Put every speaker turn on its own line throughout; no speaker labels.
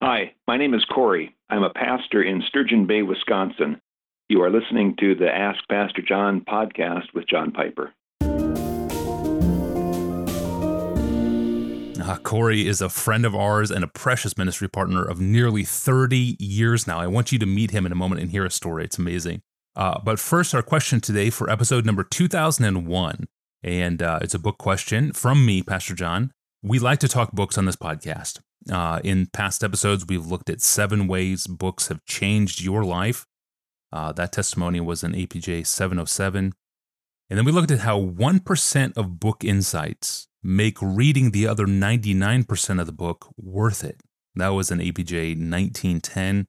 Hi, my name is Corey. I'm a pastor in Sturgeon Bay, Wisconsin. You are listening to the Ask Pastor John podcast with John Piper.
Uh, Corey is a friend of ours and a precious ministry partner of nearly 30 years now. I want you to meet him in a moment and hear a story. It's amazing. Uh, but first, our question today for episode number 2001. And uh, it's a book question from me, Pastor John. We like to talk books on this podcast. Uh, in past episodes, we've looked at seven ways books have changed your life. Uh, that testimony was in APJ 707. And then we looked at how 1% of book insights make reading the other 99% of the book worth it. That was an APJ 1910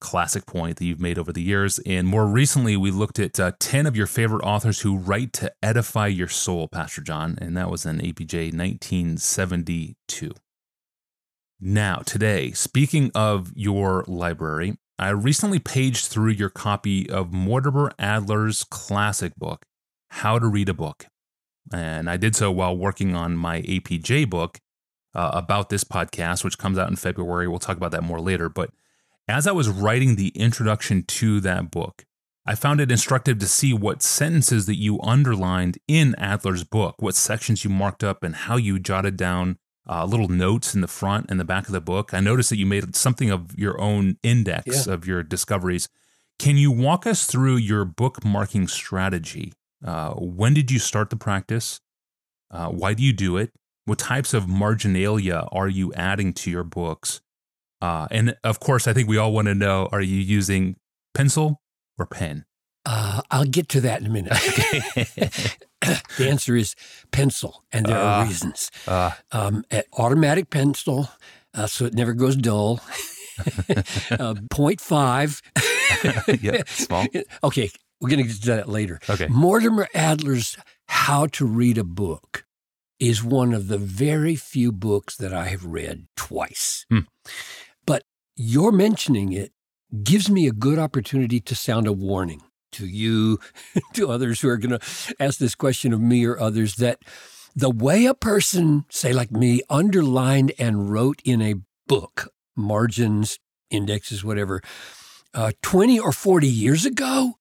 classic point that you've made over the years. And more recently, we looked at uh, 10 of your favorite authors who write to edify your soul, Pastor John, and that was in APJ 1972. Now, today, speaking of your library, I recently paged through your copy of Mortimer Adler's classic book, How to Read a Book. And I did so while working on my APJ book uh, about this podcast, which comes out in February. We'll talk about that more later. But as I was writing the introduction to that book, I found it instructive to see what sentences that you underlined in Adler's book, what sections you marked up, and how you jotted down uh, little notes in the front and the back of the book. I noticed that you made something of your own index yeah. of your discoveries. Can you walk us through your bookmarking strategy? Uh, when did you start the practice? Uh, why do you do it? What types of marginalia are you adding to your books? Uh, and of course, I think we all want to know are you using pencil or pen?
Uh, I'll get to that in a minute. the answer is pencil, and there are ah. reasons. Uh, um, automatic pencil, uh, so it never goes dull. uh, 0.5.
yeah, small.
Okay, we're going to get to that later.
Okay.
Mortimer Adler's How to Read a Book is one of the very few books that I have read twice. Hmm. But your mentioning it gives me a good opportunity to sound a warning to you, to others who are going to ask this question of me or others that the way a person, say like me, underlined and wrote in a book, margins, indexes, whatever, uh, 20 or 40 years ago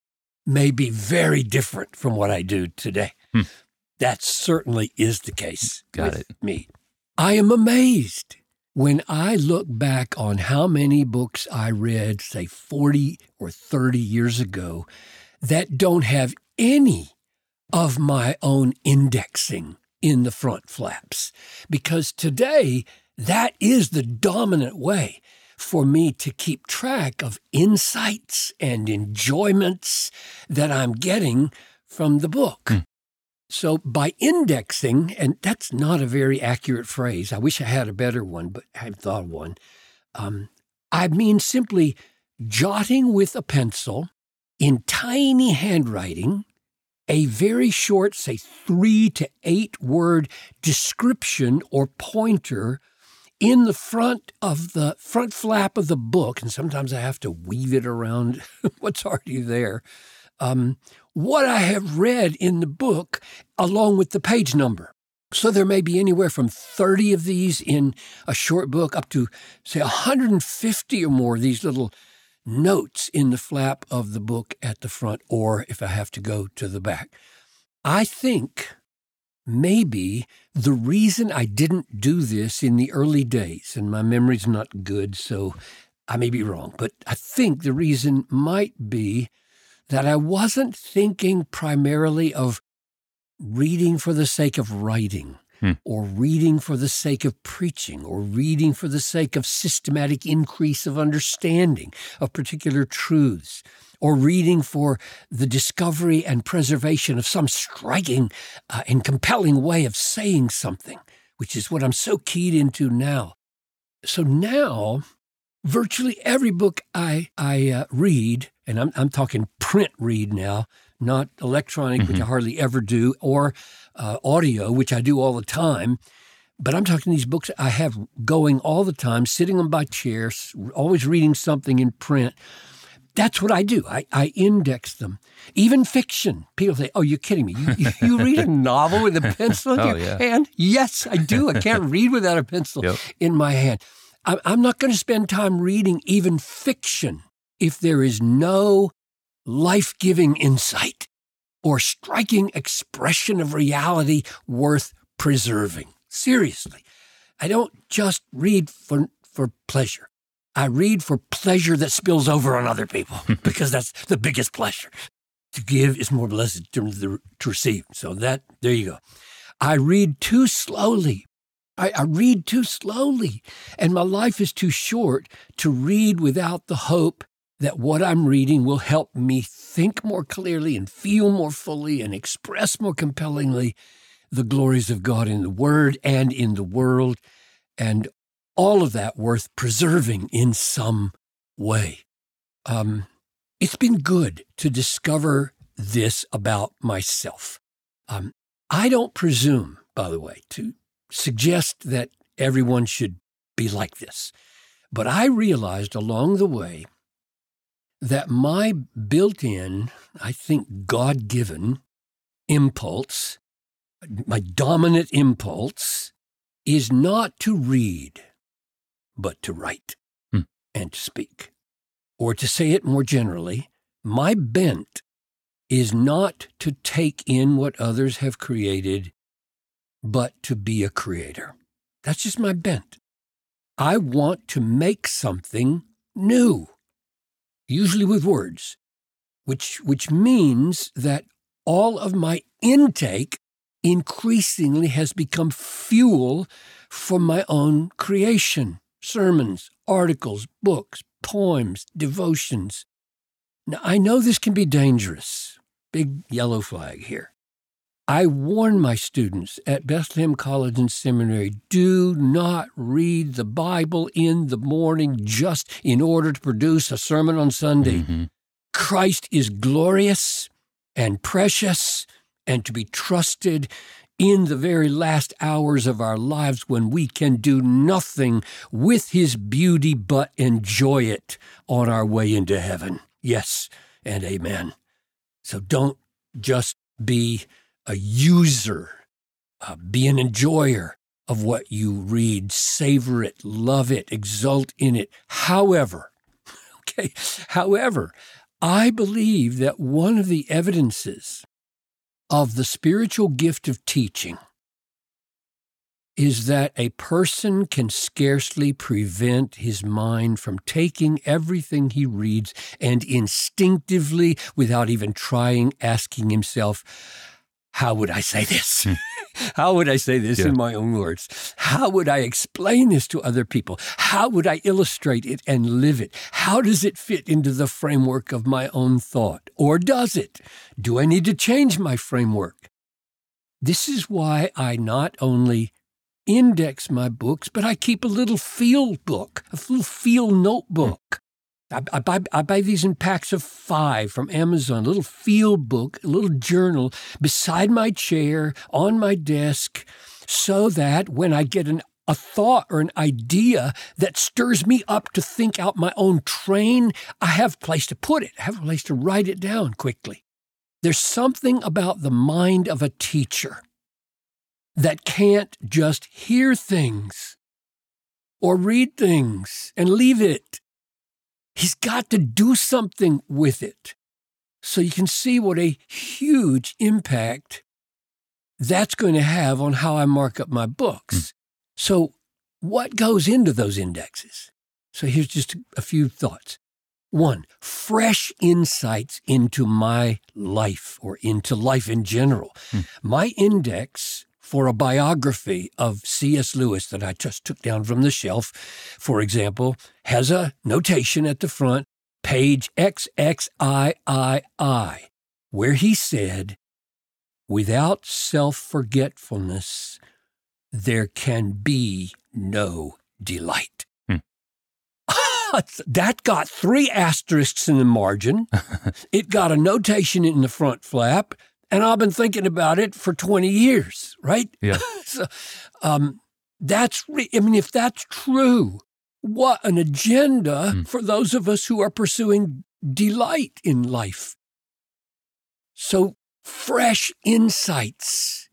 may be very different from what I do today. Hmm. That certainly is the case
Got it.
me. I am amazed when I look back on how many books I read, say 40 or 30 years ago, that don't have any of my own indexing in the front flaps. Because today, that is the dominant way for me to keep track of insights and enjoyments that I'm getting from the book. Mm. So by indexing, and that's not a very accurate phrase. I wish I had a better one, but I haven't thought of one. Um, I mean simply jotting with a pencil in tiny handwriting a very short, say three to eight word description or pointer in the front of the front flap of the book, and sometimes I have to weave it around what's already there. Um, what I have read in the book along with the page number. So there may be anywhere from 30 of these in a short book up to, say, 150 or more of these little notes in the flap of the book at the front, or if I have to go to the back. I think maybe the reason I didn't do this in the early days, and my memory's not good, so I may be wrong, but I think the reason might be that I wasn't thinking primarily of reading for the sake of writing hmm. or reading for the sake of preaching, or reading for the sake of systematic increase of understanding of particular truths, or reading for the discovery and preservation of some striking uh, and compelling way of saying something, which is what I'm so keyed into now. So now, virtually every book I, I uh, read, and I'm, I'm talking print read now, not electronic, mm-hmm. which I mm-hmm. hardly ever do, or uh, audio, which I do all the time. But I'm talking these books I have going all the time, sitting on my chair, always reading something in print. That's what I do. I, I index them. Even fiction. People say, "Oh, you're kidding me! You, you read a novel with a pencil in oh, your yeah. hand?" Yes, I do. I can't read without a pencil yep. in my hand. I'm not going to spend time reading even fiction if there is no life giving insight or striking expression of reality worth preserving. Seriously, I don't just read for, for pleasure. I read for pleasure that spills over on other people because that's the biggest pleasure. To give is more blessed than to receive. So that, there you go. I read too slowly. I, I read too slowly, and my life is too short to read without the hope that what I'm reading will help me think more clearly and feel more fully and express more compellingly the glories of God in the Word and in the world, and all of that worth preserving in some way. Um, it's been good to discover this about myself. Um, I don't presume, by the way, to suggest that everyone should be like this. But I realized along the way that my built in, I think God given impulse, my dominant impulse, is not to read, but to write hmm. and to speak. Or to say it more generally, my bent is not to take in what others have created, but to be a creator. That's just my bent. I want to make something new, usually with words, which, which means that all of my intake increasingly has become fuel for my own creation sermons, articles, books, poems, devotions. Now, I know this can be dangerous. Big yellow flag here. I warn my students at Bethlehem College and Seminary do not read the Bible in the morning just in order to produce a sermon on Sunday. Mm-hmm. Christ is glorious and precious and to be trusted in the very last hours of our lives when we can do nothing with his beauty but enjoy it on our way into heaven. Yes and amen. So don't just be a user, uh, be an enjoyer of what you read, savor it, love it, exult in it. However, okay, however, I believe that one of the evidences of the spiritual gift of teaching is that a person can scarcely prevent his mind from taking everything he reads and instinctively, without even trying, asking himself, how would I say this? Hmm. How would I say this yeah. in my own words? How would I explain this to other people? How would I illustrate it and live it? How does it fit into the framework of my own thought? Or does it? Do I need to change my framework? This is why I not only index my books, but I keep a little field book, a little field notebook. I, I, buy, I buy these in packs of five from Amazon, a little field book, a little journal beside my chair, on my desk, so that when I get an, a thought or an idea that stirs me up to think out my own train, I have a place to put it, I have a place to write it down quickly. There's something about the mind of a teacher that can't just hear things or read things and leave it. He's got to do something with it. So you can see what a huge impact that's going to have on how I mark up my books. Mm. So, what goes into those indexes? So, here's just a few thoughts. One, fresh insights into my life or into life in general. Mm. My index for a biography of C.S. Lewis that I just took down from the shelf, for example, has a notation at the front, page XXIII, where he said, Without self forgetfulness, there can be no delight. Hmm. that got three asterisks in the margin. it got a notation in the front flap and I've been thinking about it for 20 years, right?
Yeah.
so, um, that's, re- I mean, if that's true, what an agenda mm. for those of us who are pursuing delight in life. So, fresh insights.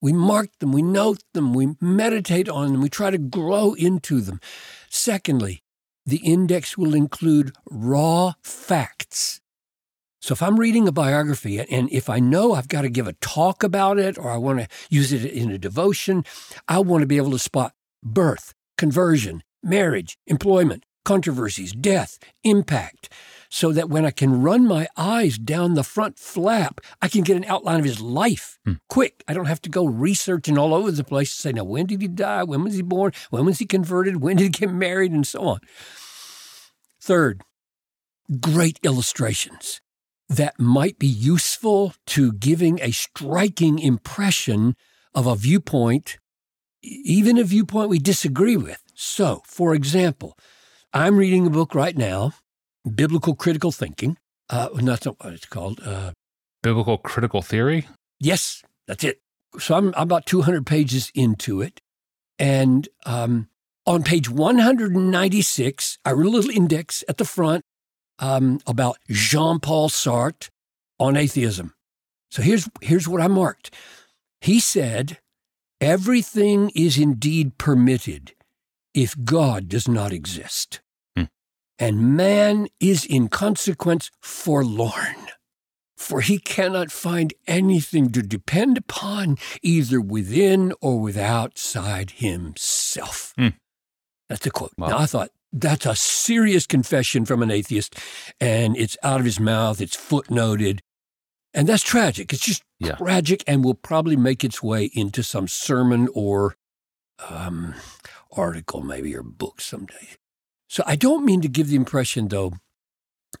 We mark them, we note them, we meditate on them, we try to grow into them. Secondly, the index will include raw facts. So if I'm reading a biography and if I know I've got to give a talk about it or I want to use it in a devotion, I want to be able to spot birth, conversion, marriage, employment, controversies, death, impact, so that when I can run my eyes down the front flap, I can get an outline of his life hmm. quick. I don't have to go researching all over the place to say, now, when did he die? When was he born? When was he converted? When did he get married? And so on. Third, great illustrations that might be useful to giving a striking impression of a viewpoint, even a viewpoint we disagree with. So, for example, I'm reading a book right now, Biblical Critical Thinking. Uh, that's not what it's called. Uh,
Biblical Critical Theory?
Yes, that's it. So I'm, I'm about 200 pages into it. And um, on page 196, I wrote a little index at the front um, about Jean Paul Sartre on atheism. So here's, here's what I marked. He said, Everything is indeed permitted if God does not exist. Hmm. And man is in consequence forlorn, for he cannot find anything to depend upon either within or without side himself. Hmm. That's a quote. Wow. Now, I thought that's a serious confession from an atheist, and it's out of his mouth, it's footnoted. And that's tragic. It's just yeah. tragic and will probably make its way into some sermon or um, article, maybe, or book someday. So I don't mean to give the impression, though,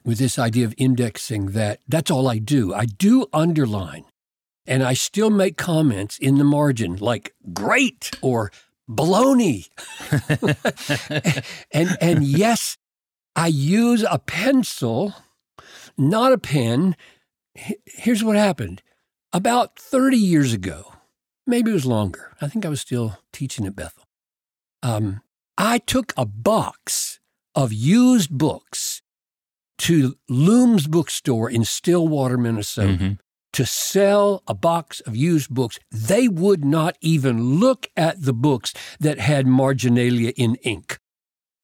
with this idea of indexing that that's all I do. I do underline and I still make comments in the margin like great or baloney. and and yes, I use a pencil, not a pen. Here's what happened. About 30 years ago, maybe it was longer. I think I was still teaching at Bethel. Um, I took a box of used books to Loome's bookstore in Stillwater, Minnesota. Mm-hmm to sell a box of used books, they would not even look at the books that had marginalia in ink.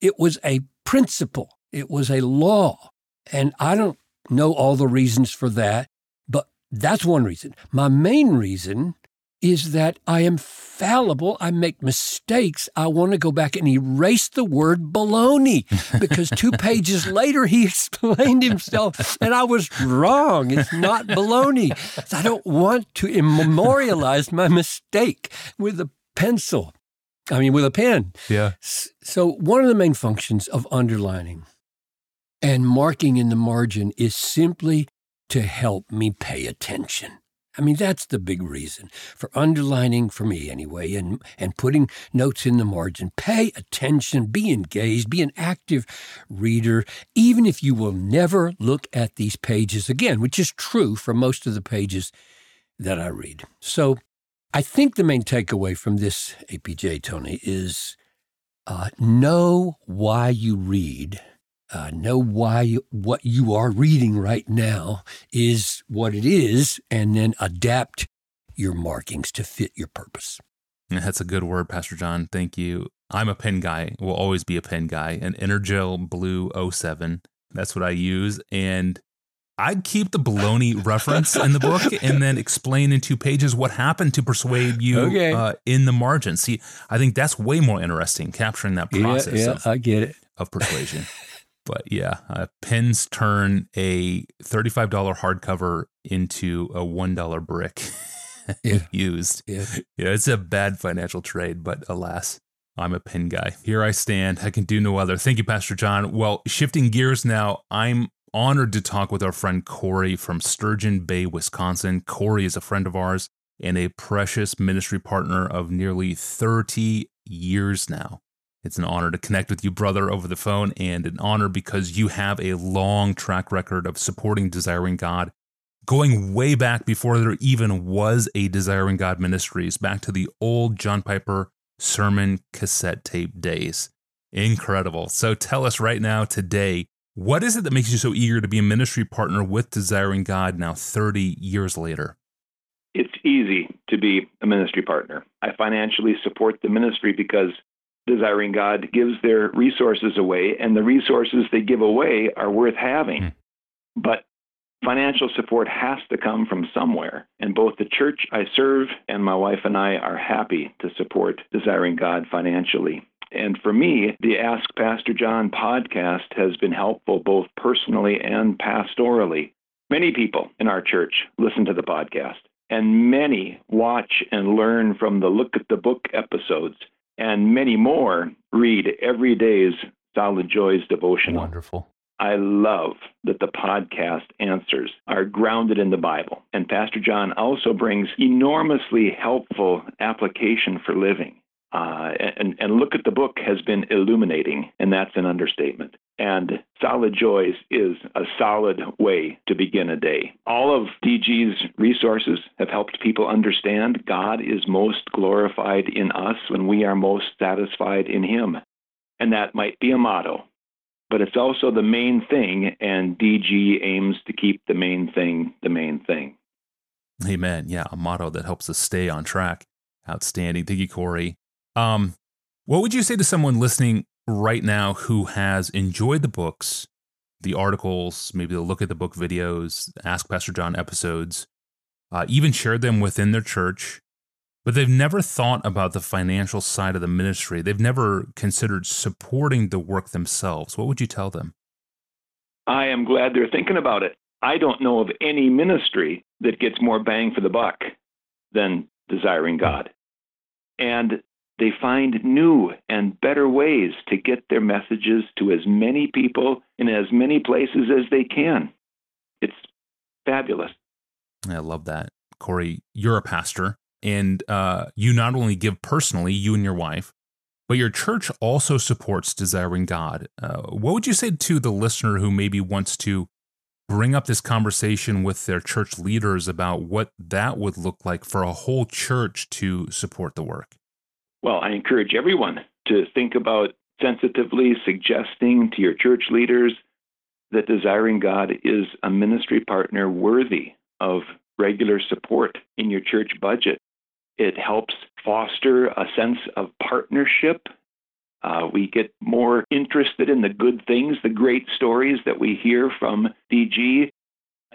It was a principle, it was a law. And I don't know all the reasons for that, but that's one reason. My main reason is that I am fallible. I make mistakes. I want to go back and erase the word baloney because two pages later he explained himself and I was wrong. It's not baloney. I don't want to memorialize my mistake with a pencil. I mean, with a pen.
Yeah.
So, one of the main functions of underlining and marking in the margin is simply to help me pay attention. I mean, that's the big reason for underlining, for me anyway, and, and putting notes in the margin. Pay attention, be engaged, be an active reader, even if you will never look at these pages again, which is true for most of the pages that I read. So I think the main takeaway from this APJ, Tony, is uh, know why you read uh, know why you, what you are reading right now is what it is, and then adapt your markings to fit your purpose.
That's a good word, Pastor John. Thank you. I'm a pen guy, will always be a pen guy, an Energel Blue 07. That's what I use. And I'd keep the baloney reference in the book and then explain in two pages what happened to persuade you okay. uh, in the margin. See, I think that's way more interesting, capturing that process.
Yeah, yeah
of,
I get it.
Of persuasion. But yeah, uh, pens turn a $35 hardcover into a $1 brick yeah. used. Yeah. yeah, it's a bad financial trade, but alas, I'm a pen guy. Here I stand. I can do no other. Thank you, Pastor John. Well, shifting gears now, I'm honored to talk with our friend Corey from Sturgeon Bay, Wisconsin. Corey is a friend of ours and a precious ministry partner of nearly 30 years now. It's an honor to connect with you, brother, over the phone, and an honor because you have a long track record of supporting Desiring God, going way back before there even was a Desiring God Ministries, back to the old John Piper sermon cassette tape days. Incredible. So tell us right now, today, what is it that makes you so eager to be a ministry partner with Desiring God now 30 years later?
It's easy to be a ministry partner. I financially support the ministry because Desiring God gives their resources away, and the resources they give away are worth having. Mm. But financial support has to come from somewhere. And both the church I serve and my wife and I are happy to support Desiring God financially. And for me, the Ask Pastor John podcast has been helpful both personally and pastorally. Many people in our church listen to the podcast, and many watch and learn from the Look at the Book episodes, and many more read every day's Solid Joys devotional.
Wonderful.
I love that the podcast answers are grounded in the Bible. And Pastor John also brings enormously helpful application for living. Uh, and, and look at the book has been illuminating, and that's an understatement. And Solid Joys is a solid way to begin a day. All of DG's resources have helped people understand God is most glorified in us when we are most satisfied in Him. And that might be a motto, but it's also the main thing, and DG aims to keep the main thing the main thing.
Amen. Yeah, a motto that helps us stay on track. Outstanding. Thank you, Corey. Um, what would you say to someone listening right now who has enjoyed the books, the articles, maybe the look at the book videos, Ask Pastor John episodes, uh, even shared them within their church, but they've never thought about the financial side of the ministry. They've never considered supporting the work themselves. What would you tell them?
I am glad they're thinking about it. I don't know of any ministry that gets more bang for the buck than desiring God. And they find new and better ways to get their messages to as many people in as many places as they can. It's fabulous.
I love that. Corey, you're a pastor, and uh, you not only give personally, you and your wife, but your church also supports Desiring God. Uh, what would you say to the listener who maybe wants to bring up this conversation with their church leaders about what that would look like for a whole church to support the work?
Well, I encourage everyone to think about sensitively suggesting to your church leaders that Desiring God is a ministry partner worthy of regular support in your church budget. It helps foster a sense of partnership. Uh, we get more interested in the good things, the great stories that we hear from DG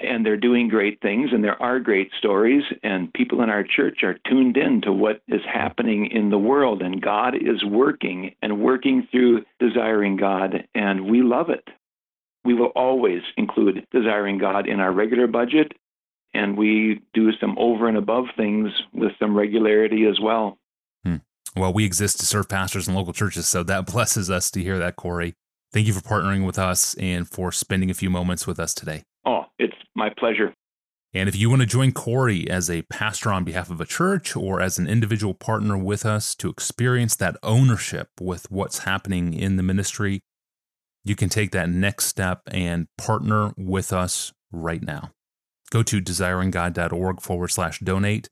and they're doing great things and there are great stories and people in our church are tuned in to what is happening in the world and God is working and working through desiring God and we love it. We will always include desiring God in our regular budget and we do some over and above things with some regularity as well.
Hmm. Well, we exist to serve pastors and local churches, so that blesses us to hear that, Corey. Thank you for partnering with us and for spending a few moments with us today.
It's my pleasure.
And if you want to join Corey as a pastor on behalf of a church or as an individual partner with us to experience that ownership with what's happening in the ministry, you can take that next step and partner with us right now. Go to desiringgod.org forward slash donate.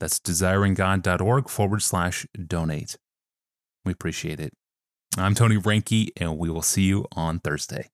That's desiringgod.org forward slash donate. We appreciate it. I'm Tony Reinke, and we will see you on Thursday.